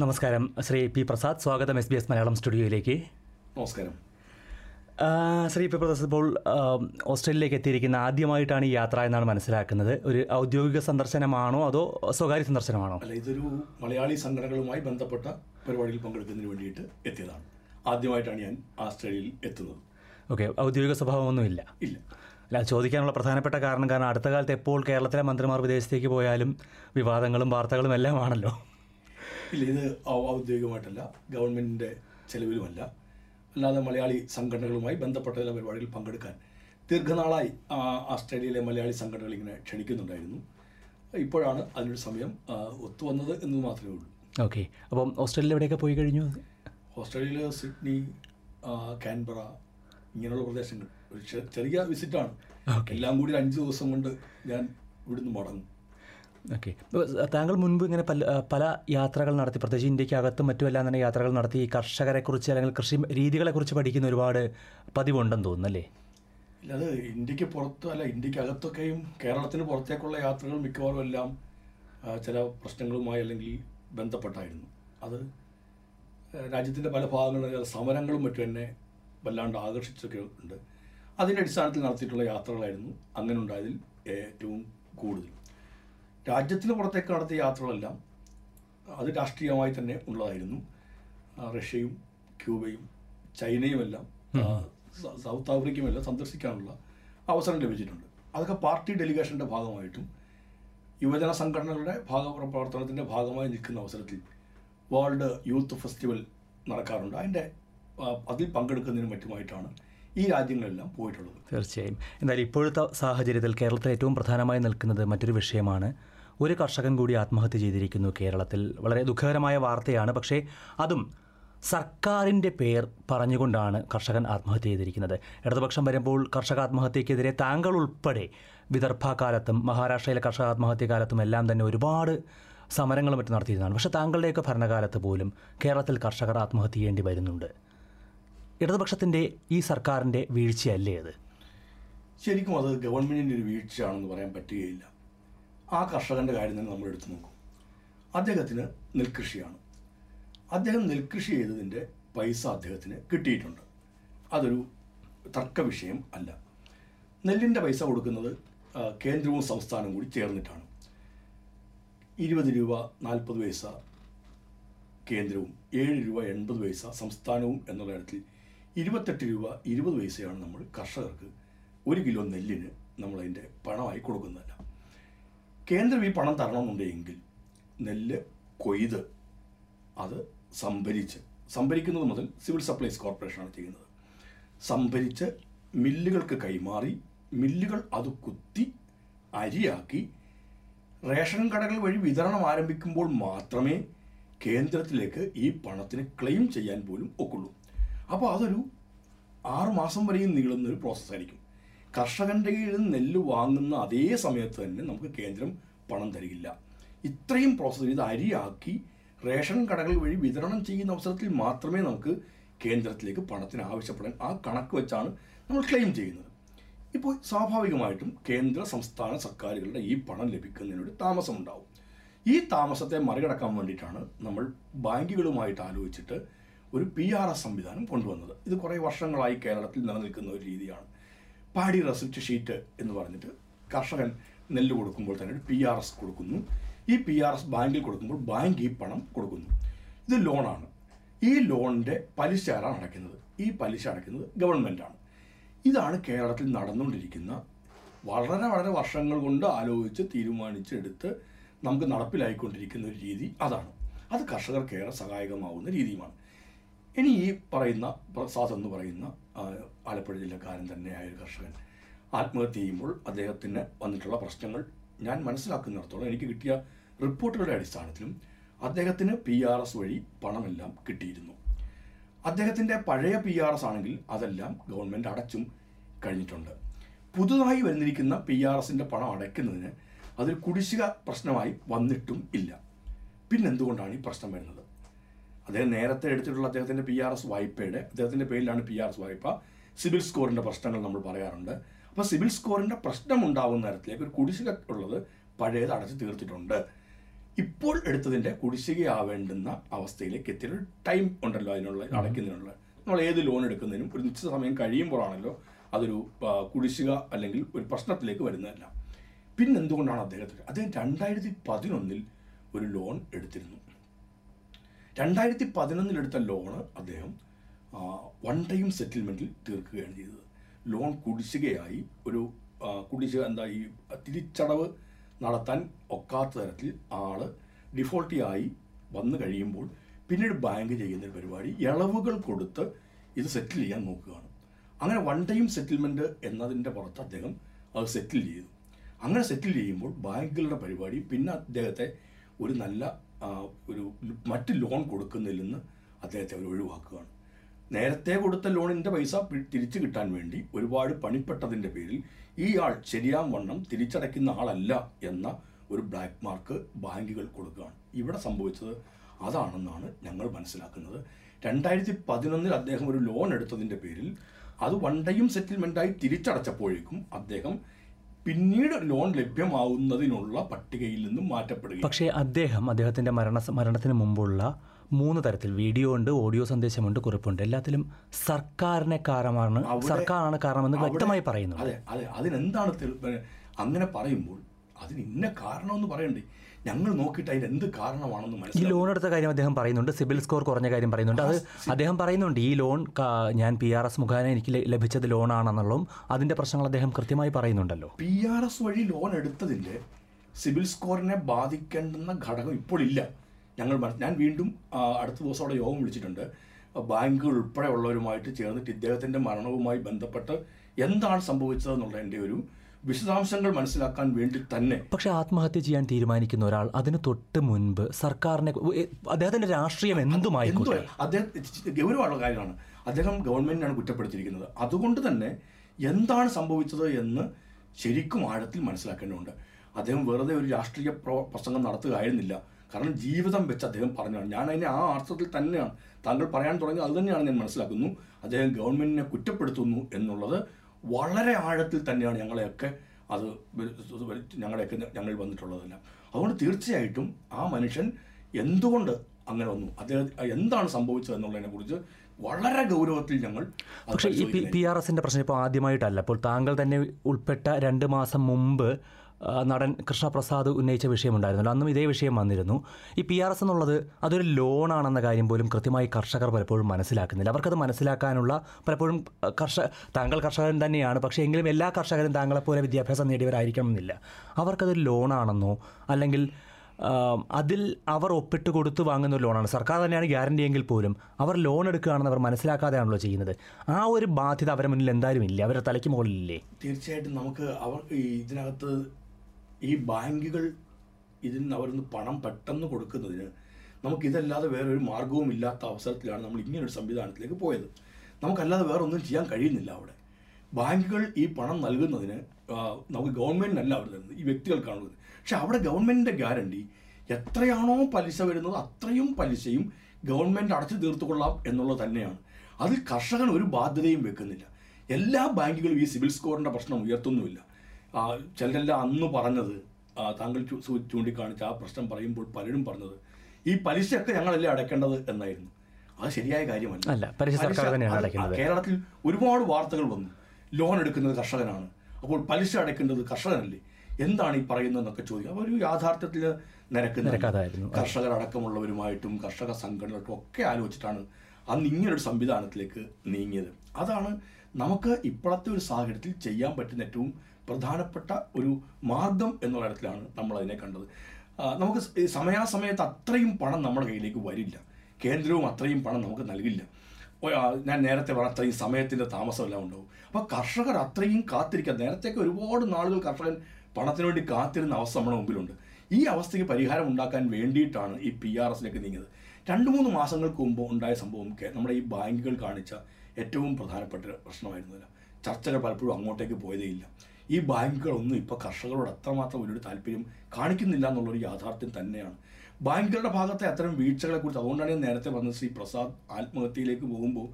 നമസ്കാരം. ശ്രീ പി പ്രസാദ്. സ്വാഗതം S B S Malayalam സ്റ്റുഡിയോയിലേക്ക്. നമസ്കാരം. ശ്രീ പി പ്രസാദ് ഇപ്പോൾ ഓസ്ട്രേലിയയിലേക്ക് എത്തിയിരിക്കുന്ന ആദ്യമായിട്ടാണ് ഈ യാത്ര എന്നാണ് മനസ്സിലാക്കുന്നത്. ഒരു ഔദ്യോഗിക സന്ദർശനമാണോ അതോ സ്വകാര്യ സന്ദർശനമാണോ? അല്ല ഇതൊരു മലയാളി സംഘടനകളുമായി ബന്ധപ്പെട്ട പരിപാടിയിൽ പങ്കെടുക്കുന്നതിന് വേണ്ടിയിട്ട് എത്തിയതാണ്. ആദ്യമായിട്ടാണ് ഞാൻ ഓസ്ട്രേലിയയിൽ എത്തുന്നത്. ഓക്കെ ഔദ്യോഗിക സ്വഭാവമൊന്നുമില്ല. ഇല്ല. അല്ല ചോദിക്കാനുള്ള പ്രധാനപ്പെട്ട കാരണം കാരണം അടുത്ത കാലത്ത് എപ്പോൾ കേരളത്തിലെ മന്ത്രിമാർ വിദേശത്തേക്ക് പോയാലും വിവാദങ്ങളും വാർത്തകളും എല്ലാം ആണല്ലോ ഇല്ല ഇത് ഔദ്യോഗികമായിട്ടല്ല ഗവൺമെന്റിന്റെ ചെലവിലുമല്ല. അല്ലാതെ മലയാളി സംഘടനകളുമായി ബന്ധപ്പെട്ട ചില പരിപാടികളിൽ പങ്കെടുക്കാൻ ദീർഘനാളായി ഓസ്ട്രേലിയയിലെ ആസ്ട്രേലിയയിലെ മലയാളി സംഘടനകൾ ഇങ്ങനെ ക്ഷണിക്കുന്നുണ്ടായിരുന്നു. ഇപ്പോഴാണ് അതിനൊരു സമയം ഒത്തുവന്നത് എന്ന് മാത്രമേ ഉള്ളൂ. ഓക്കെ. അപ്പം ഓസ്ട്രേലിയയിൽ എവിടെയൊക്കെ പോയി കഴിഞ്ഞു? ഓസ്ട്രേലിയയിൽ സിഡ്നി കാൻബറ ഇങ്ങനെയുള്ള പ്രദേശങ്ങൾ. ഒരു ചെറിയ വിസിറ്റാണ്. എല്ലാം കൂടി ഒരു അഞ്ച് ദിവസം കൊണ്ട് ഞാൻ ഇവിടുന്ന് മടങ്ങും. ഓക്കെ താങ്കൾ മുൻപ് ഇങ്ങനെ പല പല യാത്രകൾ നടത്തി പ്രത്യേകിച്ച് ഇന്ത്യക്കകത്തും മറ്റുമെല്ലാം തന്നെ യാത്രകൾ നടത്തി ഈ കർഷകരെക്കുറിച്ച് അല്ലെങ്കിൽ കൃഷി രീതികളെക്കുറിച്ച് പഠിക്കുന്ന ഒരുപാട് പതിവുണ്ടെന്ന് തോന്നുന്നു അല്ലേ? അത് ഇന്ത്യയ്ക്ക് പുറത്ത് അല്ല ഇന്ത്യക്കകത്തൊക്കെയും കേരളത്തിന് പുറത്തേക്കുള്ള യാത്രകൾ മിക്കവാറും എല്ലാം ചില പ്രശ്നങ്ങളുമായി അല്ലെങ്കിൽ ബന്ധപ്പെട്ടായിരുന്നു. അത് രാജ്യത്തിന്റെ പല ഭാഗങ്ങളിൽ സമരങ്ങളും മറ്റും എന്നെ വല്ലാണ്ട് ആകർഷിച്ചൊക്കെ ഉണ്ട്. അതിന്റെ അടിസ്ഥാനത്തിൽ നടത്തിയിട്ടുള്ള യാത്രകളായിരുന്നു അങ്ങനെ ഉണ്ടായതിൽ ഏറ്റവും കൂടുതൽ. രാജ്യത്തിന് പുറത്തേക്ക് നടത്തിയ യാത്രകളെല്ലാം അത് രാഷ്ട്രീയമായി തന്നെ ഉള്ളതായിരുന്നു. റഷ്യയും ക്യൂബയും ചൈനയുമെല്ലാം സൗത്ത് ആഫ്രിക്കയുമെല്ലാം സന്ദർശിക്കാനുള്ള അവസരം ലഭിച്ചിട്ടുണ്ട്. അതൊക്കെ പാർട്ടി ഡെലിഗേഷന്റെ ഭാഗമായിട്ടും യുവജന സംഘടനകളുടെ ഭാഗ പ്രവർത്തനത്തിന്റെ ഭാഗമായി നിൽക്കുന്ന അവസരത്തിൽ വേൾഡ് യൂത്ത് ഫെസ്റ്റിവൽ നടക്കാറുണ്ട്. അതിന്റെ അതിൽ പങ്കെടുക്കുന്നതിനും മറ്റുമായിട്ടാണ് ഈ രാജ്യങ്ങളെല്ലാം പോയിട്ടുള്ളത്. തീർച്ചയായും. എന്നാൽ ഇപ്പോഴത്തെ സാഹചര്യത്തിൽ കേരളത്തിൽ ഏറ്റവും പ്രധാനമായി നിൽക്കുന്നത് മറ്റൊരു വിഷയമാണ് ഒരു കർഷകൻ കൂടി ആത്മഹത്യ ചെയ്തിരിക്കുന്നു കേരളത്തിൽ. വളരെ ദുഃഖകരമായ വാർത്തയാണ്. പക്ഷേ അതും സർക്കാരിന്റെ പേർ പറഞ്ഞുകൊണ്ടാണ് കർഷകൻ ആത്മഹത്യ ചെയ്തിരിക്കുന്നത്. ഇടതുപക്ഷം വരുമ്പോൾ കർഷക ആത്മഹത്യക്കെതിരെ താങ്കൾ ഉൾപ്പെടെ വിദർഭ കാലത്തും മഹാരാഷ്ട്രയിലെ കർഷക ആത്മഹത്യ കാലത്തും എല്ലാം തന്നെ ഒരുപാട് സമരങ്ങളും മറ്റും നടത്തിയിരുന്നതാണ്. പക്ഷേ താങ്കളുടെയൊക്കെ ഭരണകാലത്ത് പോലും കേരളത്തിൽ കർഷകർ ആത്മഹത്യ ചെയ്യേണ്ടി വരുന്നുണ്ട്. ഇടതുപക്ഷത്തിന്റെ ഈ സർക്കാരിന്റെ വീഴ്ചയല്ലേ അത്? ശരിക്കും അത് ഗവൺമെന്റിന്റെ ഒരു വീഴ്ചയാണെന്ന് പറയാൻ പറ്റുകയില്ല. ആ കർഷകന്റെ കാര്യം തന്നെ നമ്മൾ എടുത്തു നോക്കും. അദ്ദേഹത്തിന് നെൽകൃഷിയാണ്. അദ്ദേഹം നെൽകൃഷി ചെയ്തതിന്റെ പൈസ അദ്ദേഹത്തിന് കിട്ടിയിട്ടുണ്ട്. അതൊരു തർക്ക വിഷയം അല്ല. നെല്ലിന്റെ പൈസ കൊടുക്കുന്നത് കേന്ദ്രവും സംസ്ഥാനവും കൂടി ചേർന്നിട്ടാണ്. ഇരുപത് രൂപ നാൽപ്പത് പൈസ കേന്ദ്രവും ഏഴ് രൂപ എൺപത് പൈസ സംസ്ഥാനവും എന്നുള്ള ഇടത്തിൽ ഇരുപത്തെട്ട് രൂപ ഇരുപത് പൈസയാണ് നമ്മൾ കർഷകർക്ക് ഒരു കിലോ നെല്ലിന് നമ്മളതിന്റെ പണമായി കൊടുക്കുന്നതല്ല. കേന്ദ്രം ഈ പണം തരണമെന്നുണ്ടെങ്കിൽ നെല്ല് കൊയ്ത് അത് സംഭരിച്ച് സംഭരിക്കുന്നത് മുതൽ സിവിൽ സപ്ലൈസ് കോർപ്പറേഷനാണ് ചെയ്യുന്നത്. സംഭരിച്ച് മില്ലുകൾക്ക് കൈമാറി മില്ലുകൾ അത് കുത്തി അരിയാക്കി റേഷൻ കടകൾ വഴി വിതരണം ആരംഭിക്കുമ്പോൾ മാത്രമേ കേന്ദ്രത്തിലേക്ക് ഈ പണത്തിന് ക്ലെയിം ചെയ്യാൻ പോലും ഒക്കുള്ളൂ. അപ്പോൾ അതൊരു ആറുമാസം വരെയും നീളുന്നൊരു പ്രോസസ്സായിരിക്കും കർഷകന്റെ കയ്യിൽ നിന്ന് നെല്ല് വാങ്ങുന്ന അതേ സമയത്ത് തന്നെ നമുക്ക് കേന്ദ്രം പണം തരികില്ല. ഇത്രയും പ്രോസസ്സ് ഇത് അരിയാക്കി റേഷൻ കടകൾ വഴി വിതരണം ചെയ്യുന്ന അവസരത്തിൽ മാത്രമേ നമുക്ക് കേന്ദ്രത്തിലേക്ക് പണത്തിന് ആവശ്യപ്പെടാൻ ആ കണക്ക് വെച്ചാണ് നമ്മൾ ക്ലെയിം ചെയ്യുന്നത്. ഇപ്പോൾ സ്വാഭാവികമായിട്ടും കേന്ദ്ര സംസ്ഥാന സർക്കാരുകളുടെ ഈ പണം ലഭിക്കുന്നതിനൊരു താമസമുണ്ടാവും ഈ താമസത്തെ മറികടക്കാൻ വേണ്ടിയിട്ടാണ് നമ്മൾ ബാങ്കുകളുമായിട്ട് ആലോചിച്ചിട്ട് ഒരു പി ആർ എസ് സംവിധാനം കൊണ്ടുവന്നത്. ഇത് കുറേ വർഷങ്ങളായി കേരളത്തിൽ നിലനിൽക്കുന്ന ഒരു രീതിയാണ്. പാടി റെസിപ്റ്റ് ഷീറ്റ് എന്ന് പറഞ്ഞിട്ട് കർഷകൻ നെല്ല് കൊടുക്കുമ്പോൾ തന്നെ ഒരു പി ആർ എസ് കൊടുക്കുന്നു. ഈ പി ആർ എസ് ബാങ്കിൽ കൊടുക്കുമ്പോൾ ബാങ്ക് ഈ പണം കൊടുക്കുന്നു. ഇത് ലോണാണ് ഈ ലോണിന്റെ പലിശയാണ് അടയ്ക്കുന്നത്? ഈ പലിശ അടയ്ക്കുന്നത് ഗവൺമെന്റാണ് ഇതാണ് കേരളത്തിൽ നടന്നുകൊണ്ടിരിക്കുന്ന വളരെ വളരെ വർഷങ്ങൾ കൊണ്ട് ആലോചിച്ച് തീരുമാനിച്ചെടുത്ത് നമുക്ക് നടപ്പിലായിക്കൊണ്ടിരിക്കുന്ന ഒരു രീതി അതാണ്. അത് കർഷകർക്ക് ഏറെ സഹായകമാവുന്ന രീതിയുമാണ്. ഇനി ഈ പറയുന്ന പ്രസാദ് എന്ന് പറയുന്ന ആലപ്പുഴ ജില്ലക്കാരൻ തന്നെയായ ഒരു കർഷകൻ. ആത്മഹത്യ ചെയ്യുമ്പോൾ അദ്ദേഹത്തിന് വന്നിട്ടുള്ള പ്രശ്നങ്ങൾ ഞാൻ മനസ്സിലാക്കുന്നിടത്തോളം എനിക്ക് കിട്ടിയ റിപ്പോർട്ടുകളുടെ അടിസ്ഥാനത്തിലും അദ്ദേഹത്തിന് പി ആർ എസ് വഴി പണമെല്ലാം കിട്ടിയിരുന്നു. അദ്ദേഹത്തിന്റെ പഴയ പി ആർ എസ് ആണെങ്കിൽ അതെല്ലാം ഗവൺമെന്റ് അടച്ചും കഴിഞ്ഞിട്ടുണ്ട്. പുതുതായി വന്നിരിക്കുന്ന പി ആർ എസിന്റെ പണം അടയ്ക്കുന്നതിന് അതിൽ കുടിശ്ശിക പ്രശ്നമായി വന്നിട്ടും ഇല്ല. പിന്നെന്തുകൊണ്ടാണ് ഈ പ്രശ്നം വരുന്നത്? അദ്ദേഹം നേരത്തെ എടുത്തിട്ടുള്ള അദ്ദേഹത്തിന്റെ പി ആർ എസ് വായ്പയുടെ അദ്ദേഹത്തിന്റെ പേരിലാണ് പി ആർ എസ് വായ്പ. സിബിൽ സ്കോറിന്റെ പ്രശ്നങ്ങൾ നമ്മൾ പറയാറുണ്ട്. അപ്പോൾ സിബിൽ സ്കോറിന്റെ പ്രശ്നം ഉണ്ടാകുന്ന തരത്തിലേക്ക് ഒരു കുടിശ്ശിക ഉള്ളത് പഴയത് അടച്ചു തീർത്തിട്ടുണ്ട്. ഇപ്പോൾ എടുത്തതിന്റെ കുടിശ്ശികയാവേണ്ടുന്ന അവസ്ഥയിലേക്ക് എത്തിയ ഒരു ടൈം ഉണ്ടല്ലോ അതിനുള്ള അടയ്ക്കുന്നതിനുള്ള. നമ്മൾ ഏത് ലോൺ എടുക്കുന്നതിനും ഒരു നിശ്ചിത സമയം കഴിയുമ്പോഴാണല്ലോ അതൊരു കുടിശ്ശിക അല്ലെങ്കിൽ ഒരു പ്രശ്നത്തിലേക്ക് വരുന്നതല്ല. പിന്നെന്തുകൊണ്ടാണ് അദ്ദേഹത്തിന് അദ്ദേഹം രണ്ടായിരത്തി പതിനൊന്നിൽ ഒരു ലോൺ എടുത്തിരുന്നു. രണ്ടായിരത്തി പതിനൊന്നിലെടുത്ത ലോണ് അദ്ദേഹം വൺ ടൈം സെറ്റിൽമെന്റിൽ തീർക്കുകയാണ് ചെയ്തത്. ലോൺ കുടിശ്ശികയായി ഒരു കുടിശ്ശിക എന്താ ഈ തിരിച്ചടവ് നടത്താൻ ഒക്കാത്ത തരത്തിൽ ആൾ ഡിഫോൾട്ടിയായി വന്നു കഴിയുമ്പോൾ പിന്നീട് ബാങ്ക് ചെയ്യുന്ന പരിപാടി ഇളവുകൾ കൊടുത്ത് ഇത് സെറ്റിൽ ചെയ്യാൻ നോക്കുകയാണ്. അങ്ങനെ വൺ ടൈം സെറ്റിൽമെന്റ് എന്നതിന്റെ പുറത്ത് അദ്ദേഹം അത് സെറ്റിൽ ചെയ്തു. അങ്ങനെ സെറ്റിൽ ചെയ്യുമ്പോൾ ബാങ്കുകളുടെ പരിപാടി പിന്നെ അദ്ദേഹത്തെ ഒരു നല്ല ഒരു മറ്റ് ലോൺ കൊടുക്കുന്നതിൽ നിന്ന് അദ്ദേഹത്തെ അവർ ഒഴിവാക്കുകയാണ്. നേരത്തെ കൊടുത്ത ലോണിന്റെ പൈസ തിരിച്ചു കിട്ടാൻ വേണ്ടി ഒരുപാട് പണിപ്പെട്ടതിന്റെ പേരിൽ ഈ ആൾ ശരിയാം വണ്ണം തിരിച്ചടയ്ക്കുന്ന ആളല്ല എന്ന ഒരു ബ്ലാക്ക് മാർക്ക് ബാങ്കുകൾ കൊടുക്കുകയാണ്. ഇവിടെ സംഭവിച്ചത് അതാണെന്നാണ് ഞങ്ങൾ മനസ്സിലാക്കുന്നത്. രണ്ടായിരത്തി പതിനൊന്നിൽ അദ്ദേഹം ഒരു ലോൺ എടുത്തതിന്റെ പേരിൽ അത് വൺ ടൈം സെറ്റിൽമെന്റായി തിരിച്ചടച്ചപ്പോഴേക്കും അദ്ദേഹം പിന്നീട് ലോൺ ലഭ്യമാവുന്നതിനുള്ള പട്ടികയിൽ നിന്നും മാറ്റപ്പെടുകയും പക്ഷേ അദ്ദേഹം അദ്ദേഹത്തിന്റെ മരണ മരണത്തിന് മുമ്പുള്ള മൂന്ന് തരത്തിൽ വീഡിയോ ഉണ്ട് ഓഡിയോ സന്ദേശമുണ്ട് കുറിപ്പുണ്ട്. എല്ലാത്തിലും സർക്കാരിനെ കാരണമാണ് സർക്കാരാണ് കാരണമെന്ന് വ്യക്തമായി പറയുന്നു അതെ അതെ. അതിനെന്താണ് അങ്ങനെ പറയുമ്പോൾ അതിന് ഇന്ന കാരണമെന്ന് പറയണ്ടേ? ഞങ്ങൾ നോക്കിയിട്ട് അതിന് എന്ത് കാരണമാണെന്ന് ഈ മനസ്സിലാക്കി ലോൺ എടുത്ത കാര്യം അദ്ദേഹം പറയുന്നുണ്ട്. സിബിൽ സ്കോർ കുറഞ്ഞ കാര്യം പറയുന്നുണ്ട്. അത് അദ്ദേഹം പറയുന്നുണ്ട് ഈ ലോൺ ഞാൻ പി ആർ എസ് മുഖേന എനിക്ക് ലഭിച്ചത് ലോണാണെന്നുള്ളതും അതിന്റെ പ്രശ്നങ്ങൾ അദ്ദേഹം കൃത്യമായി പറയുന്നുണ്ടല്ലോ. പി ആർ എസ് വഴി ലോൺ എടുത്തതിന്റെ സിബിൽ സ്കോറിനെ ബാധിക്കേണ്ടുന്ന ഘടകം ഇപ്പോൾ ഇല്ല ഞങ്ങൾ ഞാൻ വീണ്ടും അടുത്ത ദിവസം അവിടെ യോഗം വിളിച്ചിട്ടുണ്ട്. ബാങ്കുകൾ ഉൾപ്പെടെ ഉള്ളവരുമായിട്ട് ചേർന്നിട്ട് ഇദ്ദേഹത്തിന്റെ മരണവുമായി ബന്ധപ്പെട്ട് എന്താണ് സംഭവിച്ചതെന്നുള്ളതിന്റെ ഒരു വിശദാംശങ്ങൾ മനസ്സിലാക്കാൻ വേണ്ടി തന്നെ പക്ഷെ ആത്മഹത്യ ചെയ്യാൻ തീരുമാനിക്കുന്ന ഒരാൾ അതിന് തൊട്ട് മുൻപ് സർക്കാരിനെ അദ്ദേഹത്തിന്റെ രാഷ്ട്രീയം എന്തുമായി അദ്ദേഹം ഗൗരവമുള്ള കാര്യമാണ്. അദ്ദേഹം ഗവൺമെന്റിനാണ് കുറ്റപ്പെടുത്തിയിരിക്കുന്നത്. അതുകൊണ്ട് തന്നെ എന്താണ് സംഭവിച്ചത് എന്ന് ശരിക്കും ആഴത്തിൽ മനസ്സിലാക്കേണ്ടതുണ്ട്. അദ്ദേഹം വെറുതെ ഒരു രാഷ്ട്രീയ പ്രോ- പ്രസംഗം നടത്തുകയായിരുന്നില്ല. കാരണം ജീവിതം വെച്ച് അദ്ദേഹം പറഞ്ഞാണ് ഞാൻ അതിനെ ആ അർത്ഥത്തിൽ തന്നെയാണ്. താങ്കൾ പറയാൻ തുടങ്ങി അത് തന്നെയാണ് ഞാൻ മനസ്സിലാക്കുന്നു. അദ്ദേഹം ഗവൺമെന്റിനെ കുറ്റപ്പെടുത്തുന്നു എന്നുള്ളത് വളരെ ആഴത്തിൽ തന്നെയാണ് ഞങ്ങളെയൊക്കെ അത് ഞങ്ങളുടെയൊക്കെ ഞങ്ങൾ വന്നിട്ടുള്ളതെല്ലാം. അതുകൊണ്ട് തീർച്ചയായിട്ടും ആ മനുഷ്യൻ എന്തുകൊണ്ട് അങ്ങനെ വന്നു? അദ്ദേഹം എന്താണ് സംഭവിച്ചത് എന്നുള്ളതിനെ കുറിച്ച് വളരെ ഗൗരവത്തിൽ ഞങ്ങൾ പക്ഷേ ഈ പി ആർ എസിന്റെ പ്രശ്നം ഇപ്പോൾ ആദ്യമായിട്ടല്ല. അപ്പോൾ താങ്കൾ തന്നെ ഉൾപ്പെട്ട രണ്ട് മാസം മുമ്പ് നടൻ കൃഷ്ണപ്രസാദ് ഉന്നയിച്ച വിഷയമുണ്ടായിരുന്നല്ലോ. അന്നും ഇതേ വിഷയം വന്നിരുന്നു. ഈ പി ആർ എസ് എന്നുള്ളത് അതൊരു ലോണാണെന്ന കാര്യം പോലും കൃത്യമായി കർഷകർ പലപ്പോഴും മനസ്സിലാക്കുന്നില്ല. അവർക്കത് മനസ്സിലാക്കാനുള്ള പലപ്പോഴും കർഷക താങ്കൾ കർഷകൻ തന്നെയാണ്. പക്ഷേ എങ്കിലും എല്ലാ കർഷകരും താങ്കളെപ്പോലെ വിദ്യാഭ്യാസം നേടിയവരായിരിക്കണം എന്നില്ല അവർക്കതൊരു ലോണാണെന്നോ അല്ലെങ്കിൽ അതിൽ അവർ ഒപ്പിട്ട് കൊടുത്ത് വാങ്ങുന്ന ഒരു ലോണാണ്. സർക്കാർ തന്നെയാണ് ഗ്യാരണ്ടി എങ്കിൽ പോലും അവർ ലോൺ എടുക്കുകയാണെന്ന് അവർ മനസ്സിലാക്കാതെയാണല്ലോ ചെയ്യുന്നത്. ആ ഒരു ബാധ്യത അവരുടെ മുന്നിൽ എന്തായാലും ഇല്ല? അവരുടെ തലയ്ക്ക് മുകളിലില്ലേ? തീർച്ചയായിട്ടും നമുക്ക് അവർ ഇതിനകത്ത് ഈ ബാങ്കുകൾ ഇതിൽ നിന്ന് അവരിന്ന് പണം പെട്ടെന്ന് കൊടുക്കുന്നതിന് നമുക്കിതല്ലാതെ വേറൊരു മാർഗവും ഇല്ലാത്ത അവസരത്തിലാണ് നമ്മൾ ഇങ്ങനൊരു സംവിധാനത്തിലേക്ക് പോയത്. നമുക്കല്ലാതെ വേറെ ഒന്നും ചെയ്യാൻ കഴിയുന്നില്ല അവിടെ. ബാങ്കുകൾ ഈ പണം നൽകുന്നതിന് നമുക്ക് ഗവൺമെന്റിനല്ല അവർ തരുന്നത് ഈ വ്യക്തികൾക്കാണ് പക്ഷെ അവിടെ ഗവൺമെന്റിന്റെ ഗ്യാരണ്ടി എത്രയാണോ പലിശ വരുന്നത് അത്രയും പലിശയും ഗവൺമെന്റ് അടച്ചു തീർത്തുകൊള്ളാം എന്നുള്ളത് തന്നെയാണ്. അതിൽ കർഷകൻ ഒരു ബാധ്യതയും വെക്കുന്നില്ല. എല്ലാ ബാങ്കുകളും ഈ സിവിൽ സ്കോറിന്റെ പ്രശ്നം ഉയർത്തുന്നുമില്ല. ചിലരെല്ലാം അന്ന് പറഞ്ഞത് താങ്കൾ ചൂണ്ടിക്കാണിച്ച ആ പ്രശ്നം പറയുമ്പോൾ പലരും പറഞ്ഞത് ഈ പലിശയൊക്കെ ഞങ്ങളല്ലേ അടയ്ക്കേണ്ടത് എന്നായിരുന്നു. അത് ശരിയായ കാര്യമല്ല. കേരളത്തിൽ ഒരുപാട് വാർത്തകൾ വന്നു. ലോൺ എടുക്കുന്നത് കർഷകനാണ്. അപ്പോൾ പലിശ അടയ്ക്കേണ്ടത് കർഷകനല്ലേ? എന്താണ് ഈ പറയുന്നതെന്നൊക്കെ ചോദിക്കുക അപ്പോൾ ഒരു യാഥാർത്ഥ്യത്തിൽ നിരക്കുന്ന. കർഷകരടക്കമുള്ളവരുമായിട്ടും കർഷക സംഘടനകളായിട്ടും ഒക്കെ ആലോചിച്ചിട്ടാണ് അന്ന് ഇങ്ങനൊരു സംവിധാനത്തിലേക്ക് നീങ്ങിയത്. അതാണ് നമുക്ക് ഇപ്പോഴത്തെ ഒരു സാഹചര്യത്തിൽ ചെയ്യാൻ പറ്റുന്ന ഏറ്റവും പ്രധാനപ്പെട്ട ഒരു മാർഗം എന്നുള്ള ഇടത്തിലാണ് നമ്മൾ അതിനെ കണ്ടത് നമുക്ക് സമയാസമയത്ത് അത്രയും പണം നമ്മുടെ കയ്യിലേക്ക് വരില്ല. കേന്ദ്രവും അത്രയും പണം നമുക്ക് നൽകില്ല. ഞാൻ നേരത്തെ പറഞ്ഞ അത്രയും സമയത്തിന്റെ താമസമെല്ലാം ഉണ്ടാവും. അപ്പോൾ കർഷകർ അത്രയും കാത്തിരിക്കുക നേരത്തേക്ക് ഒരുപാട് നാളുകൾ കർഷകൻ പണത്തിന് വേണ്ടി കാത്തിരുന്ന അവസ്ഥ നമ്മുടെ മുമ്പിലുണ്ട്. ഈ അവസ്ഥയ്ക്ക് പരിഹാരം ഉണ്ടാക്കാൻ വേണ്ടിയിട്ടാണ് ഈ പി ആർ എസിലേക്ക് നീങ്ങിയത്. രണ്ട് മൂന്ന് മാസങ്ങൾക്ക് മുമ്പ് ഉണ്ടായ സംഭവം നമ്മുടെ ഈ ബാങ്കുകൾ കാണിച്ച ഏറ്റവും പ്രധാനപ്പെട്ട പ്രശ്നമായിരുന്നു പ്രശ്നമായിരുന്നില്ല ചർച്ചകൾ പലപ്പോഴും അങ്ങോട്ടേക്ക് പോയതേയില്ല ഈ ബാങ്കുകളൊന്നും ഇപ്പോൾ കർഷകരോട് അത്രമാത്രം വലിയൊരു താല്പര്യം കാണിക്കുന്നില്ല എന്നുള്ളൊരു യാഥാർത്ഥ്യം തന്നെയാണ്. ബാങ്കുകളുടെ ഭാഗത്തെ അത്തരം വീഴ്ചകളെക്കുറിച്ച് അതുകൊണ്ടാണ് ഞാൻ നേരത്തെ പറഞ്ഞത് ശ്രീ പ്രസാദ് ആത്മഹത്യയിലേക്ക് പോകുമ്പോൾ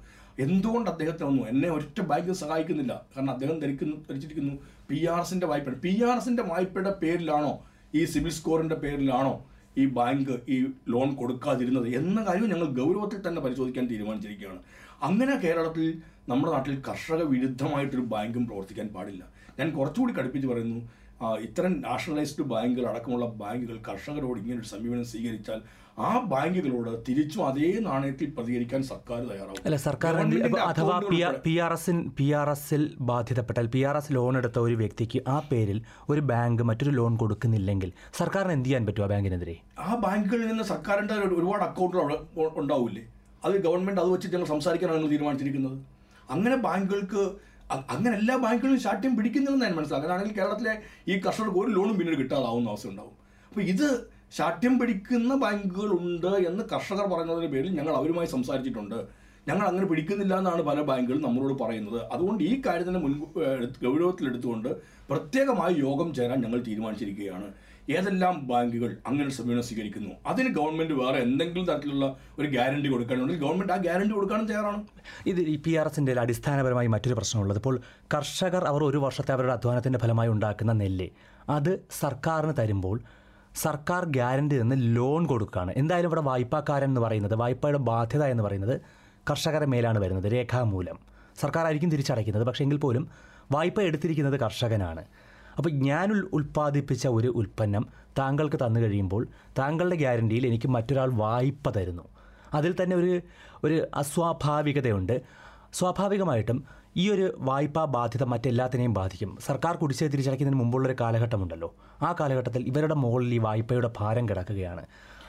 എന്തുകൊണ്ട് അദ്ദേഹത്തെ വന്നു? എന്നെ ഒറ്റ ബാങ്ക് സഹായിക്കുന്നില്ല. കാരണം അദ്ദേഹം ധരിക്കുന്നു ധരിച്ചിരിക്കുന്നു പി ആർ എസിന്റെ വായ്പ പി ആർ എസിന്റെ വായ്പയുടെ പേരിലാണോ? ഈ സിവിൽ സ്കോറിന്റെ പേരിലാണോ? ഈ ബാങ്ക് ഈ ലോൺ കൊടുക്കാതിരുന്നത് എന്ന കാര്യം ഞങ്ങൾ ഗൗരവത്തിൽ തന്നെ പരിശോധിക്കാൻ തീരുമാനിച്ചിരിക്കുകയാണ്. അങ്ങനെ കേരളത്തിൽ നമ്മുടെ നാട്ടിൽ കർഷക വിരുദ്ധമായിട്ടൊരു ബാങ്കും പ്രവർത്തിക്കാൻ പാടില്ല. ഞാൻ കുറച്ചുകൂടി കടുപ്പിച്ച് പറയുന്നു. ഇത്തരം നാഷണലൈസ്ഡ് ബാങ്കുകൾ അടക്കമുള്ള ബാങ്കുകൾ കർഷകരോട് ഇങ്ങനെ ഒരു സമീപനം സ്വീകരിച്ചാൽ ആ ബാങ്കുകളോട് തിരിച്ചും അതേ നാണയത്തിൽ പ്രതികരിക്കാൻ സർക്കാർ തയ്യാറാവും. അല്ല സർക്കാർ അഥവാ പി ആർ എസിൻ പി ആർ എസിൽ ബാധ്യതപ്പെട്ടാൽ പി ആർ എസ് ലോൺ എടുത്ത ഒരു വ്യക്തിക്ക് ആ പേരിൽ ഒരു ബാങ്ക് മറ്റൊരു ലോൺ കൊടുക്കുന്നില്ലെങ്കിൽ സർക്കാരിന് എന്ത് ചെയ്യാൻ പറ്റുമോ ആ ബാങ്കിനെതിരെ? ആ ബാങ്കുകളിൽ നിന്ന് സർക്കാരിന്റെ ഒരുപാട് അക്കൗണ്ടുകൾ ഉണ്ടാവില്ലേ? അത് ഗവൺമെന്റ് അത് വെച്ചിട്ട് ഞങ്ങൾ സംസാരിക്കാനാണ് തീരുമാനിച്ചിരിക്കുന്നത്. അങ്ങനെ ബാങ്കുകൾക്ക് അങ്ങനെ എല്ലാ ബാങ്കുകളും ശാഠ്യം പിടിക്കുന്നില്ലെന്ന് ഞാൻ മനസ്സിലാക്കും അങ്ങനെയാണെങ്കിൽ കേരളത്തിലെ ഈ കർഷകർക്ക് ഒരു ലോണും പിന്നീട് കിട്ടാതാവുന്ന അവസ്ഥ ഉണ്ടാവും. അപ്പോൾ ഇത് ശാഠ്യം പിടിക്കുന്ന ബാങ്കുകളുണ്ട് എന്ന് കർഷകർ പറയുന്നതിന്റെ പേരിൽ ഞങ്ങൾ അവരുമായി സംസാരിച്ചിട്ടുണ്ട്. ഞങ്ങൾ അങ്ങനെ പിടിക്കുന്നില്ല എന്നാണ് പല ബാങ്കുകളും നമ്മളോട് പറയുന്നത്. അതുകൊണ്ട് ഈ കാര്യത്തിന് മുൻ ഗൗരവത്തിലെടുത്തുകൊണ്ട് പ്രത്യേകമായി യോഗം ചേരാൻ ഞങ്ങൾ തീരുമാനിച്ചിരിക്കുകയാണ്. ഏതെല്ലാം ബാങ്കുകൾ അങ്ങനെ സമീപനം സ്വീകരിക്കുന്നു? അതിന് ഗവൺമെന്റ് വേറെ എന്തെങ്കിലും തരത്തിലുള്ള ഒരു ഗ്യാരണ്ടി കൊടുക്കാനുണ്ടെങ്കിൽ ഗവൺമെന്റ് ആ ഗ്യാരണ്ടി കൊടുക്കാനും തയ്യാറാണ്. ഇത് ഈ പി ആർ എസിന്റെ അടിസ്ഥാനപരമായി മറ്റൊരു പ്രശ്നമുള്ളത്. ഇപ്പോൾ കർഷകർ അവർ ഒരു വർഷത്തെ അവരുടെ അധ്വാനത്തിന്റെ ഫലമായി ഉണ്ടാക്കുന്ന നെല്ല് അത് സർക്കാരിന് തരുമ്പോൾ സർക്കാർ ഗ്യാരണ്ടി നിന്ന് ലോൺ കൊടുക്കുകയാണ്. എന്തായാലും ഇവിടെ വായ്പാക്കാരൻ എന്ന് പറയുന്നത് വായ്പയുടെ ബാധ്യത എന്ന് പറയുന്നത് കർഷകരുടെ മേലാണ് വരുന്നത് രേഖാമൂലം. സർക്കാരായിരിക്കും തിരിച്ചടയ്ക്കുന്നത് പക്ഷേ എങ്കിൽ പോലും വായ്പ എടുത്തിരിക്കുന്നത് കർഷകനാണ്. അപ്പോൾ ഞാൻ ഉൽ ഉൽപ്പാദിപ്പിച്ച ഒരു ഉൽപ്പന്നം താങ്കൾക്ക് തന്നു കഴിയുമ്പോൾ താങ്കളുടെ ഗ്യാരണ്ടിയിൽ എനിക്ക് മറ്റൊരാൾ വായ്പ തരുന്നു. അതിൽ തന്നെ ഒരു ഒരു അസ്വാഭാവികതയുണ്ട്. സ്വാഭാവികമായിട്ടും ഈ ഒരു വായ്പാ ബാധ്യത മറ്റെല്ലാത്തിനെയും ബാധിക്കും. സർക്കാർ കുടിശ്ശിക തിരിച്ചടയ്ക്കുന്നതിന് മുമ്പുള്ളൊരു കാലഘട്ടമുണ്ടല്ലോ. ആ കാലഘട്ടത്തിൽ ഇവരുടെ മുകളിൽ ഈ വായ്പയുടെ ഭാരം കിടക്കുകയാണ്.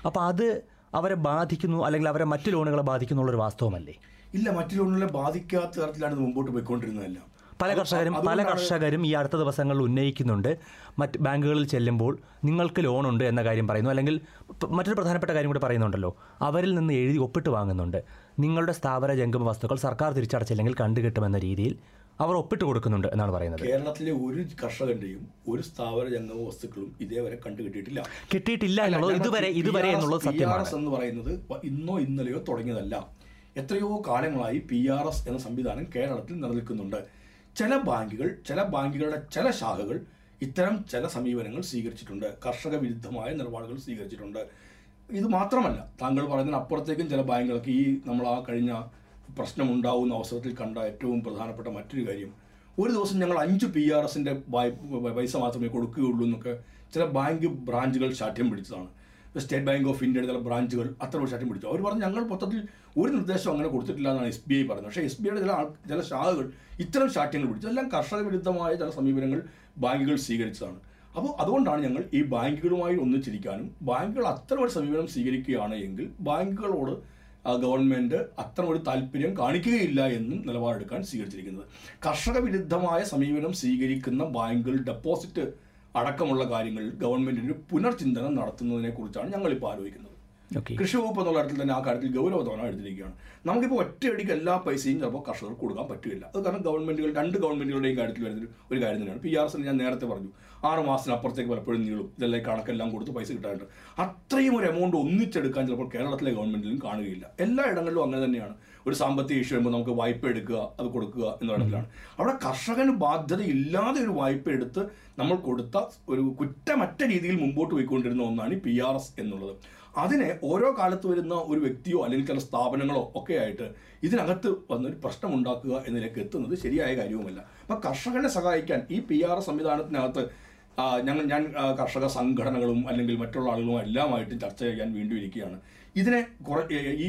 അപ്പോൾ അത് അവരെ ബാധിക്കുന്നു അല്ലെങ്കിൽ അവരെ മറ്റു ലോണുകളെ ബാധിക്കുന്നു എന്നുള്ളൊരു വാസ്തവമല്ലേ? ഇല്ല മറ്റു ലോണുകളെ ബാധിക്കാത്ത തരത്തിലാണ് മുമ്പോട്ട് പോയിക്കൊണ്ടിരുന്നതെല്ലാം. പല കർഷകരും പല കർഷകരും ഈ അടുത്ത ദിവസങ്ങളിൽ ഉന്നയിക്കുന്നുണ്ട്. മറ്റ് ബാങ്കുകളിൽ ചെല്ലുമ്പോൾ നിങ്ങൾക്ക് ലോണുണ്ട് എന്ന കാര്യം പറയുന്നു. അല്ലെങ്കിൽ മറ്റൊരു പ്രധാനപ്പെട്ട കാര്യം കൂടി പറയുന്നുണ്ടല്ലോ. അവരിൽ നിന്ന് എഴുതി ഒപ്പിട്ട് വാങ്ങുന്നുണ്ട്. നിങ്ങളുടെ സ്ഥാപന ജംഗമ വസ്തുക്കൾ സർക്കാർ തിരിച്ചടച്ചില്ലെങ്കിൽ കണ്ടുകിട്ടുമെന്ന രീതിയിൽ അവർ ഒപ്പിട്ട് കൊടുക്കുന്നുണ്ട് എന്നാണ് പറയുന്നത്. കേരളത്തിലെ ഒരു കർഷകന്റെയും ഒരു സ്ഥാപന ജംഗമ വസ്തുക്കളും ഇതേവരെ കണ്ടുകിട്ടിയിട്ടില്ല കിട്ടിയിട്ടില്ല. എന്നുള്ളത് ഇതുവരെ ഇതുവരെ എന്നുള്ളത് സത്യമാണ്. എന്ന് പറയുന്നത് ഇന്നോ ഇന്നലെയോ തുടങ്ങിയതല്ല. എത്രയോ കാലങ്ങളായി പി ആർ എസ് എന്ന സംവിധാനം കേരളത്തിൽ നിലനിൽക്കുന്നുണ്ട്. ചില ബാങ്കുകൾ ചില ബാങ്കുകളുടെ ചില ശാഖകൾ ഇത്തരം ചില സമീപനങ്ങൾ സ്വീകരിച്ചിട്ടുണ്ട്. കർഷക വിരുദ്ധമായ നിലപാടുകൾ സ്വീകരിച്ചിട്ടുണ്ട്. ഇത് മാത്രമല്ല താങ്കൾ പറയുന്നതിന് അപ്പുറത്തേക്കും ചില ബാങ്കുകൾക്ക് ഈ നമ്മൾ ആ കഴിഞ്ഞ പ്രശ്നമുണ്ടാവുന്ന അവസരത്തിൽ കണ്ട ഏറ്റവും പ്രധാനപ്പെട്ട മറ്റൊരു കാര്യം. ഒരു ദിവസം ഞങ്ങൾ അഞ്ച് പി ആർ എസിന്റെ പൈസ മാത്രമേ കൊടുക്കുകയുള്ളൂ എന്നൊക്കെ ചില ബാങ്ക് ബ്രാഞ്ചുകൾ ശാഠ്യം പിടിച്ചതാണ്. സ്റ്റേറ്റ് ബാങ്ക് ഓഫ് ഇന്ത്യയുടെ ചില ബ്രാഞ്ചുകൾ അത്ര ശാഠ്യം പിടിച്ചു. അവർ പറഞ്ഞു ഞങ്ങൾ മൊത്തത്തിൽ ഒരു നിർദ്ദേശം അങ്ങനെ കൊടുത്തിട്ടില്ല എന്നാണ് എസ് ബി ഐ പറയുന്നത്. പക്ഷേ എസ് ബി ഐയുടെ ചില ആൾ ചില ശാഖകൾ ഇത്തരം ശാഠ്യങ്ങൾ പിടിച്ചു. എല്ലാം കർഷക വിരുദ്ധമായ ചില സമീപനങ്ങൾ ബാങ്കുകൾ സ്വീകരിച്ചതാണ്. അപ്പോൾ അതുകൊണ്ടാണ് ഞങ്ങൾ ഈ ബാങ്കുകളുമായി ഒന്നിച്ചിരിക്കാനും ബാങ്കുകൾ അത്തരം ഒരു സമീപനം സ്വീകരിക്കുകയാണ് എങ്കിൽ ബാങ്കുകളോട് ഗവൺമെന്റ് അത്തരം ഒരു താല്പര്യം കാണിക്കുകയില്ല എന്നും നിലപാടെടുക്കാൻ സ്വീകരിച്ചിരിക്കുന്നത്. കർഷക വിരുദ്ധമായ സമീപനം സ്വീകരിക്കുന്ന ബാങ്കുകൾ ഡെപ്പോസിറ്റ് അടക്കമുള്ള കാര്യങ്ങളിൽ ഗവൺമെന്റിന് പുനർചിന്തനം നടത്തുന്നതിനെക്കുറിച്ചാണ് ഞങ്ങളിപ്പോൾ ആലോചിക്കുന്നത്. കൃഷി വകുപ്പ് എന്നുള്ള കാര്യത്തിൽ തന്നെ ആ കാര്യത്തിൽ ഗൗരവത്തോടെ എടുത്തിരിക്കുകയാണ്. നമുക്കിപ്പോൾ ഒറ്റയടിക്ക് എല്ലാ പൈസയും ചിലപ്പോൾ കർഷകർക്ക് കൊടുക്കാൻ പറ്റില്ല. അത് കാരണം ഗവൺമെന്റുകൾ രണ്ട് ഗവൺമെന്റുകളുടെയും കാര്യത്തിൽ വരുന്ന ഒരു- കാര്യം തന്നെയാണ്. പി ആർ എസ് ഞാൻ നേരത്തെ പറഞ്ഞു. ആറ് മാസത്തിനപ്പുറത്തേക്ക് പലപ്പോഴും നീളും. ഇതെല്ലാം കണക്കെല്ലാം കൊടുത്ത് പൈസ കിട്ടാറുണ്ട്. അത്രയും ഒരു എമൗണ്ട് ഒന്നിച്ചെടുക്കാൻ ചിലപ്പോൾ കേരളത്തിലെ ഗവൺമെന്റിലും കാണുകയില്ല. എല്ലാ ഇടങ്ങളിലും അങ്ങനെ തന്നെയാണ്. ഒരു സാമ്പത്തിക ഇഷ്യൂ വരുമ്പോൾ നമുക്ക് വായ്പ എടുക്കുക അത് കൊടുക്കുക എന്ന തരത്തിലാണ്. അവിടെ കർഷകന് ബാധ്യത ഇല്ലാതെ ഒരു വായ്പ എടുത്ത് നമ്മൾ കൊടുത്ത ഒരു കുറ്റമറ്റ രീതിയിൽ മുമ്പോട്ട് പോയിക്കൊണ്ടിരുന്ന ഒന്നാണ് ഈ പി ആർ എസ് എന്നുള്ളത്. അതിനെ ഓരോ കാലത്ത് വരുന്ന ഒരു വ്യക്തിയോ അല്ലെങ്കിൽ ചില സ്ഥാപനങ്ങളോ ഒക്കെ ആയിട്ട് ഇതിനകത്ത് വന്നൊരു പ്രശ്നം ഉണ്ടാക്കുക എന്നതിലേക്ക് എത്തുന്നത് ശരിയായ കാര്യവുമല്ല. അപ്പം കർഷകനെ സഹായിക്കാൻ ഈ പി ആർ എസ് സംവിധാനത്തിനകത്ത് ഞങ്ങൾ ഞാൻ കർഷക സംഘടനകളും അല്ലെങ്കിൽ മറ്റുള്ള ആളുകളും എല്ലാമായിട്ട് ചർച്ച ചെയ്യാൻ വീണ്ടും ഇരിക്കുകയാണ്. ഇതിനെ കുറ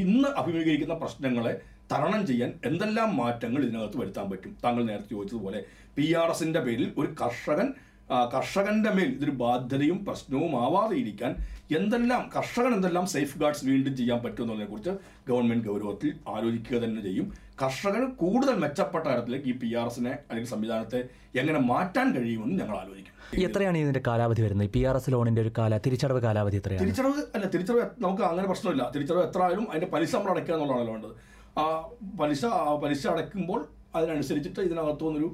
ഇന്ന് അഭിമുഖീകരിക്കുന്ന പ്രശ്നങ്ങളെ തരണം ചെയ്യാൻ എന്തെല്ലാം മാറ്റങ്ങൾ ഇതിനകത്ത് വരുത്താൻ പറ്റും? താങ്കൾ നേരത്തെ ചോദിച്ചതുപോലെ പി ആർ എസിന്റെ പേരിൽ ഒരു കർഷകൻ ആ, കർഷകന്റെ മേൽ ഇതൊരു ബാധ്യതയും പ്രശ്നവും ആവാതെ ഇരിക്കാൻ എന്തെല്ലാം കർഷകൻ എന്തെല്ലാം സേഫ് ഗാർഡ്സ് വീണ്ടും ചെയ്യാൻ പറ്റുമെന്നുള്ളതിനെക്കുറിച്ച് ഗവൺമെന്റ് കുറിച്ച് ഗവൺമെന്റ് ഗൗരവത്തിൽ ആലോചിക്കുക തന്നെ ചെയ്യും. കർഷകർ കൂടുതൽ മെച്ചപ്പെട്ട തരത്തിലേക്ക് ഈ പി ആർ എസിനെ അല്ലെങ്കിൽ സംവിധാനത്തെ എങ്ങനെ മാറ്റാൻ കഴിയുമെന്ന് ഞങ്ങൾ ആലോചിക്കും. എത്രയാണ് ഇതിന്റെ കാലാവധി വരുന്നത്? പി ആർ എസ് ലോണിന്റെ ഒരു കാല തിരിച്ചടവ് കാലാവധി എത്രയാണ്? തിരിച്ചടവ് അല്ല തിരിച്ചടവ് നമുക്ക് അങ്ങനെ പ്രശ്നമില്ല. തിരിച്ചടവ് എത്ര ആയാലും അതിന്റെ പലിശ നമ്മൾ അടയ്ക്കുക എന്നുള്ളതാണല്ലോ വേണ്ടത്. ആ പലിശ പലിശ അടയ്ക്കുമ്പോൾ അതിനനുസരിച്ചിട്ട് ഇതിനകത്തുനിന്നൊരു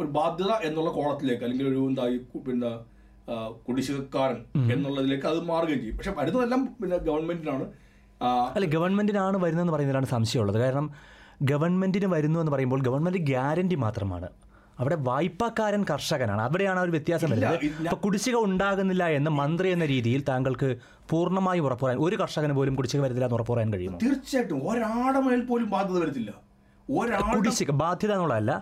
ഒരു ബാധ്യത എന്നുള്ള കോളത്തിലേക്ക് അല്ലെങ്കിൽ ഒരു എന്താ പിന്നെ കുടിശ്ശികക്കാരൻ എന്നുള്ളതിലേക്ക് അത് മാറുകയും ചെയ്യും. പക്ഷെ വരുന്നതെല്ലാം പിന്നെ ഗവൺമെന്റിനാണ്. അല്ല ഗവൺമെന്റിനാണ് വരുന്നതെന്ന് പറയുന്നതിലാണ് സംശയമുള്ളത്. കാരണം ഗവൺമെന്റിന് വരുന്നു എന്ന് പറയുമ്പോൾ ഗവൺമെന്റ് ഗ്യാരണ്ടി മാത്രമാണ്. അവിടെ വായ്പക്കാരൻ കർഷകനാണ്. അവിടെയാണ് ഒരു വ്യത്യാസം വരുന്നത്. അപ്പോൾ കുടിശ്ശിക ഉണ്ടാകുന്നില്ല എന്ന് മന്ത്രി എന്ന രീതിയിൽ താങ്കൾക്ക് പൂർണമായി ഉറപ്പുറാൻ ഒരു കർഷകന് പോലും കുടിശ്ശിക വരുന്നില്ല എന്ന് ഉറപ്പുറാൻ കഴിയും തീർച്ചയായിട്ടും. ഒരാടമേൽ പോലും ബാധ്യത വരത്തില്ല. കുടിശ്ശിക ബാധ്യത എന്നുള്ളതല്ല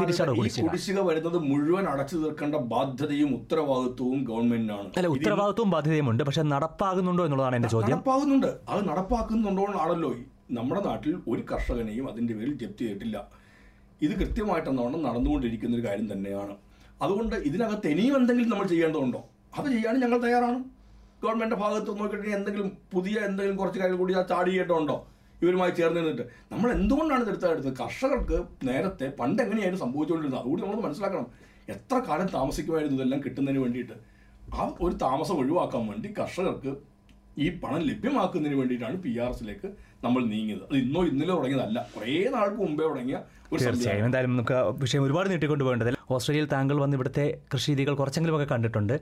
കുടിശ്ശിക. വരുന്നത് മുഴുവൻ അടച്ചു തീർക്കേണ്ട ബാധ്യതയും ഉത്തരവാദിത്വവും ഗവൺമെന്റിനാണ്. അല്ല ഉത്തരവാദിത്വവും ബാധ്യതയും ഉണ്ട് പക്ഷെ നടപ്പാകുന്നുണ്ടോ എന്നുള്ളതാണ് എന്റെ ചോദ്യം. നടപ്പാകുന്നുണ്ട്. അത് നടപ്പാക്കുന്നുണ്ടോ എന്നാണല്ലോ നമ്മുടെ നാട്ടിൽ ഒരു കർഷകനെയും അതിന്റെ പേരിൽ ജപ്തി ചെയ്തിട്ടില്ല. ഇത് കൃത്യമായിട്ടെന്നോണം നടന്നുകൊണ്ടിരിക്കുന്ന ഒരു കാര്യം തന്നെയാണ്. അതുകൊണ്ട് ഇതിനകത്ത് ഇനിയും എന്തെങ്കിലും നമ്മൾ ചെയ്യേണ്ടതുണ്ടോ? അത് ചെയ്യാൻ ഞങ്ങൾ തയ്യാറാണ്. ഗവൺമെന്റിന്റെ ഭാഗത്ത് നോക്കിയിട്ട് എന്തെങ്കിലും പുതിയ എന്തെങ്കിലും കുറച്ച് കാര്യങ്ങൾ കൂടി ആ ചാടി ചെയ്യേണ്ടതുണ്ടോ? ഇവരുമായി ചേർന്ന് നിന്നിട്ട്. നമ്മൾ എന്തുകൊണ്ടാണ് ഇത് എടുത്തത്? കർഷകർക്ക് നേരത്തെ പണ്ട് എങ്ങനെയായിരുന്നു സംഭവിച്ചുകൊണ്ടിരുന്നത്? അതുകൂടി നമ്മൾ മനസ്സിലാക്കണം. എത്ര കാലം താമസിക്കുമായിരുന്നു ഇതെല്ലാം കിട്ടുന്നതിന് വേണ്ടിയിട്ട്? ആ ഒരു താമസം ഒഴിവാക്കാൻ വേണ്ടി കർഷകർക്ക് ഈ പണം ലഭ്യമാക്കുന്നതിന് വേണ്ടിയിട്ടാണ് പി ആർ എസിലേക്ക് നമ്മൾ നീങ്ങിയത്. അത് ഇന്നോ ഇന്നലെ തുടങ്ങിയതല്ല. കുറേ നാൾക്ക് മുമ്പേ തുടങ്ങിയ ഒരു തീർച്ചയായും. എന്തായാലും നമുക്ക് വിഷയം ഒരുപാട് നീട്ടിക്കൊണ്ട് പോകേണ്ടത് ഓസ്ട്രേലിയയിൽ താങ്കൾ വന്ന് ഇവിടുത്തെ കൃഷി രീതികൾ കുറച്ചെങ്കിലുമൊക്കെ കണ്ടിട്ടുണ്ട്.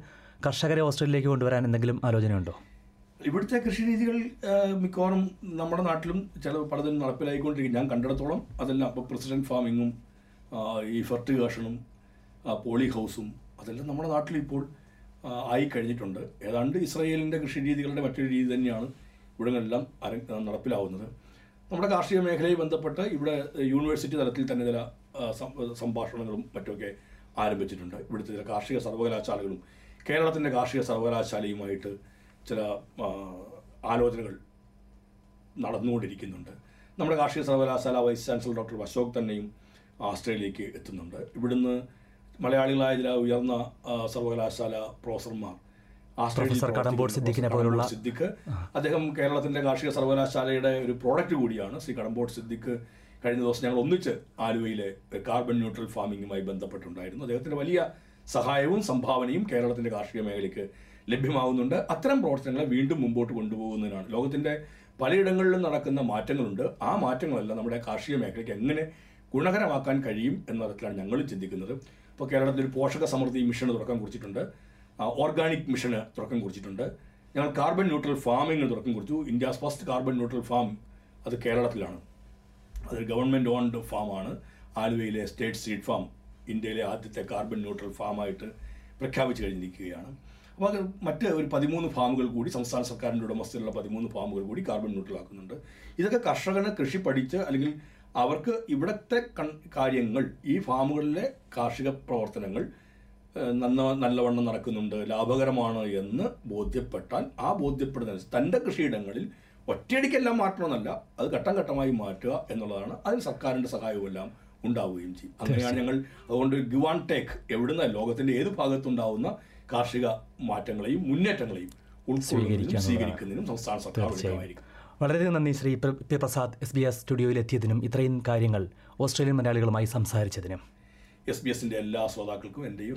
കർഷകരെ ഓസ്ട്രേലിയയിലേക്ക് കൊണ്ടുവരാൻ എന്തെങ്കിലും ആലോചനയുണ്ടോ? ഇവിടുത്തെ കൃഷി രീതികൾ മിക്കവാറും നമ്മുടെ നാട്ടിലും ചില പലതും നടപ്പിലായിക്കൊണ്ടിരിക്കും ഞാൻ കണ്ടിടത്തോളം അതെല്ലാം അപ്പോൾ പ്രസിഡന്റ് ഫാമിങ്ങും ഈ ഫെർട്ടിഗേഷനും പോളി ഹൗസും അതെല്ലാം നമ്മുടെ നാട്ടിൽ ഇപ്പോൾ ആയി കഴിഞ്ഞിട്ടുണ്ട്. ഏതാണ്ട് ഇസ്രയേലിന്റെ കൃഷി രീതികളുടെ മറ്റൊരു രീതി തന്നെയാണ് ഇവിടങ്ങളെല്ലാം അര നടപ്പിലാവുന്നത്. നമ്മുടെ കാർഷിക മേഖലയിൽ ബന്ധപ്പെട്ട് ഇവിടെ യൂണിവേഴ്സിറ്റി തലത്തിൽ തന്നെ ചില സംഭാഷണങ്ങളും മറ്റുമൊക്കെ ആരംഭിച്ചിട്ടുണ്ട്. ഇവിടുത്തെ ചില കാർഷിക സർവകലാശാലകളും കേരളത്തിന്റെ കാർഷിക സർവകലാശാലയുമായിട്ട് ചില ആലോചനകൾ നടന്നുകൊണ്ടിരിക്കുന്നുണ്ട്. നമ്മുടെ കാർഷിക സർവകലാശാല വൈസ് ചാൻസലർ ഡോക്ടർ അശോക് തന്നെയും ആസ്ട്രേലിയക്ക് എത്തുന്നുണ്ട്. ഇവിടുന്ന് മലയാളികളായ ചില ഉയർന്ന സർവകലാശാല പ്രൊഫസർമാർ സിദ്ദിഖിനെ പോലുള്ള- സിദ്ദിഖ്. അദ്ദേഹം കേരളത്തിന്റെ കാർഷിക സർവകലാശാലയുടെ ഒരു പ്രോഡക്റ്റ് കൂടിയാണ്. ശ്രീ കടമ്പോട്ട് സിദ്ദിഖ് കഴിഞ്ഞ ദിവസം ഞങ്ങൾ ഒന്നിച്ച് ആലുവയിലെ കാർബൺ ന്യൂട്രൽ ഫാമിങ്ങുമായി ബന്ധപ്പെട്ടുണ്ടായിരുന്നു. അദ്ദേഹത്തിന്റെ വലിയ സഹായവും സംഭാവനയും കേരളത്തിന്റെ കാർഷിക മേഖലയ്ക്ക് ലഭ്യമാകുന്നുണ്ട് അത്തരം പ്രവർത്തനങ്ങളെ വീണ്ടും മുമ്പോട്ട് കൊണ്ടുപോകുന്നതിനാണ്. ലോകത്തിന്റെ പലയിടങ്ങളിലും നടക്കുന്ന മാറ്റങ്ങളുണ്ട്. ആ മാറ്റങ്ങളെല്ലാം നമ്മുടെ കാർഷിക മേഖലയ്ക്ക് എങ്ങനെ ഗുണകരമാക്കാൻ കഴിയും എന്ന തരത്തിലാണ് ഞങ്ങൾ ചിന്തിക്കുന്നത്. ഇപ്പോൾ കേരളത്തിൽ ഒരു പോഷക സമൃദ്ധി മിഷന് തുടക്കം കുറിച്ചിട്ടുണ്ട്. ഓർഗാനിക് മിഷന് തുടക്കം കുറിച്ചിട്ടുണ്ട്. ഞങ്ങൾ കാർബൺ ന്യൂട്രൽ ഫാമിങ്ങിന് തുടക്കം കുറിച്ചു. India's first carbon neutral farm അത് കേരളത്തിലാണ്. അത് ഗവൺമെന്റ് ഓൺഡ് ഫാമാണ്. ആലുവയിലെ സ്റ്റേറ്റ് സീഡ് ഫാം ഇന്ത്യയിലെ ആദ്യത്തെ കാർബൺ ന്യൂട്രൽ ഫാമായിട്ട് പ്രഖ്യാപിച്ചു കഴിഞ്ഞിരിക്കുകയാണ്. അപ്പോൾ അത് മറ്റ് ഒരു പതിമൂന്ന് ഫാമുകൾ കൂടി സംസ്ഥാന സർക്കാരിന്റെ ഉടമസ്ഥയിലുള്ള പതിമൂന്ന് ഫാമുകൾ കൂടി കാർബൺ ന്യൂട്രൽ ആക്കുന്നുണ്ട്. ഇതൊക്കെ കർഷകന് കൃഷി പഠിച്ച് അല്ലെങ്കിൽ അവർക്ക് ഇവിടുത്തെ കൺ കാര്യങ്ങൾ ഈ ഫാമുകളിലെ കാർഷിക പ്രവർത്തനങ്ങൾ നന്ന നല്ലവണ്ണം നടക്കുന്നുണ്ട് ലാഭകരമാണ് എന്ന് ബോധ്യപ്പെട്ടാൽ ആ ബോധ്യപ്പെടുന്ന തന്റെ കൃഷിയിടങ്ങളിൽ ഒറ്റയടിക്കെല്ലാം മാറ്റണമെന്നല്ല അത് ഘട്ടം ഘട്ടമായി മാറ്റുക എന്നുള്ളതാണ് അതിന് സർക്കാരിന്റെ സഹായവുമെല്ലാം ഉണ്ടാവുകയും ചെയ്യും. അങ്ങനെയാണ് ഞങ്ങൾ അതുകൊണ്ട് ഗിവ് ആൻഡ് ടേക്ക് എവിടുന്ന ലോകത്തിന്റെ ഏത് ഭാഗത്തുണ്ടാവുന്ന കാർഷിക മാറ്റങ്ങളെയും മുന്നേറ്റങ്ങളെയും ഉൾക്കൊള്ളുന്നതിനും സ്വീകരിക്കുന്നതിനും സംസ്ഥാന സർക്കാർ വളരെ ഒരുക്കമായിരിക്കും. നന്ദി Shri P Prasad S B S സ്റ്റുഡിയോയിൽ എത്തിയതിനും ഇത്രയും കാര്യങ്ങൾ ഓസ്ട്രേലിയൻ മലയാളികളുമായി സംസാരിച്ചതിനും. എസ് ബി എസിന്റെ എല്ലാ ശ്രോതാക്കൾക്കും എന്റെയും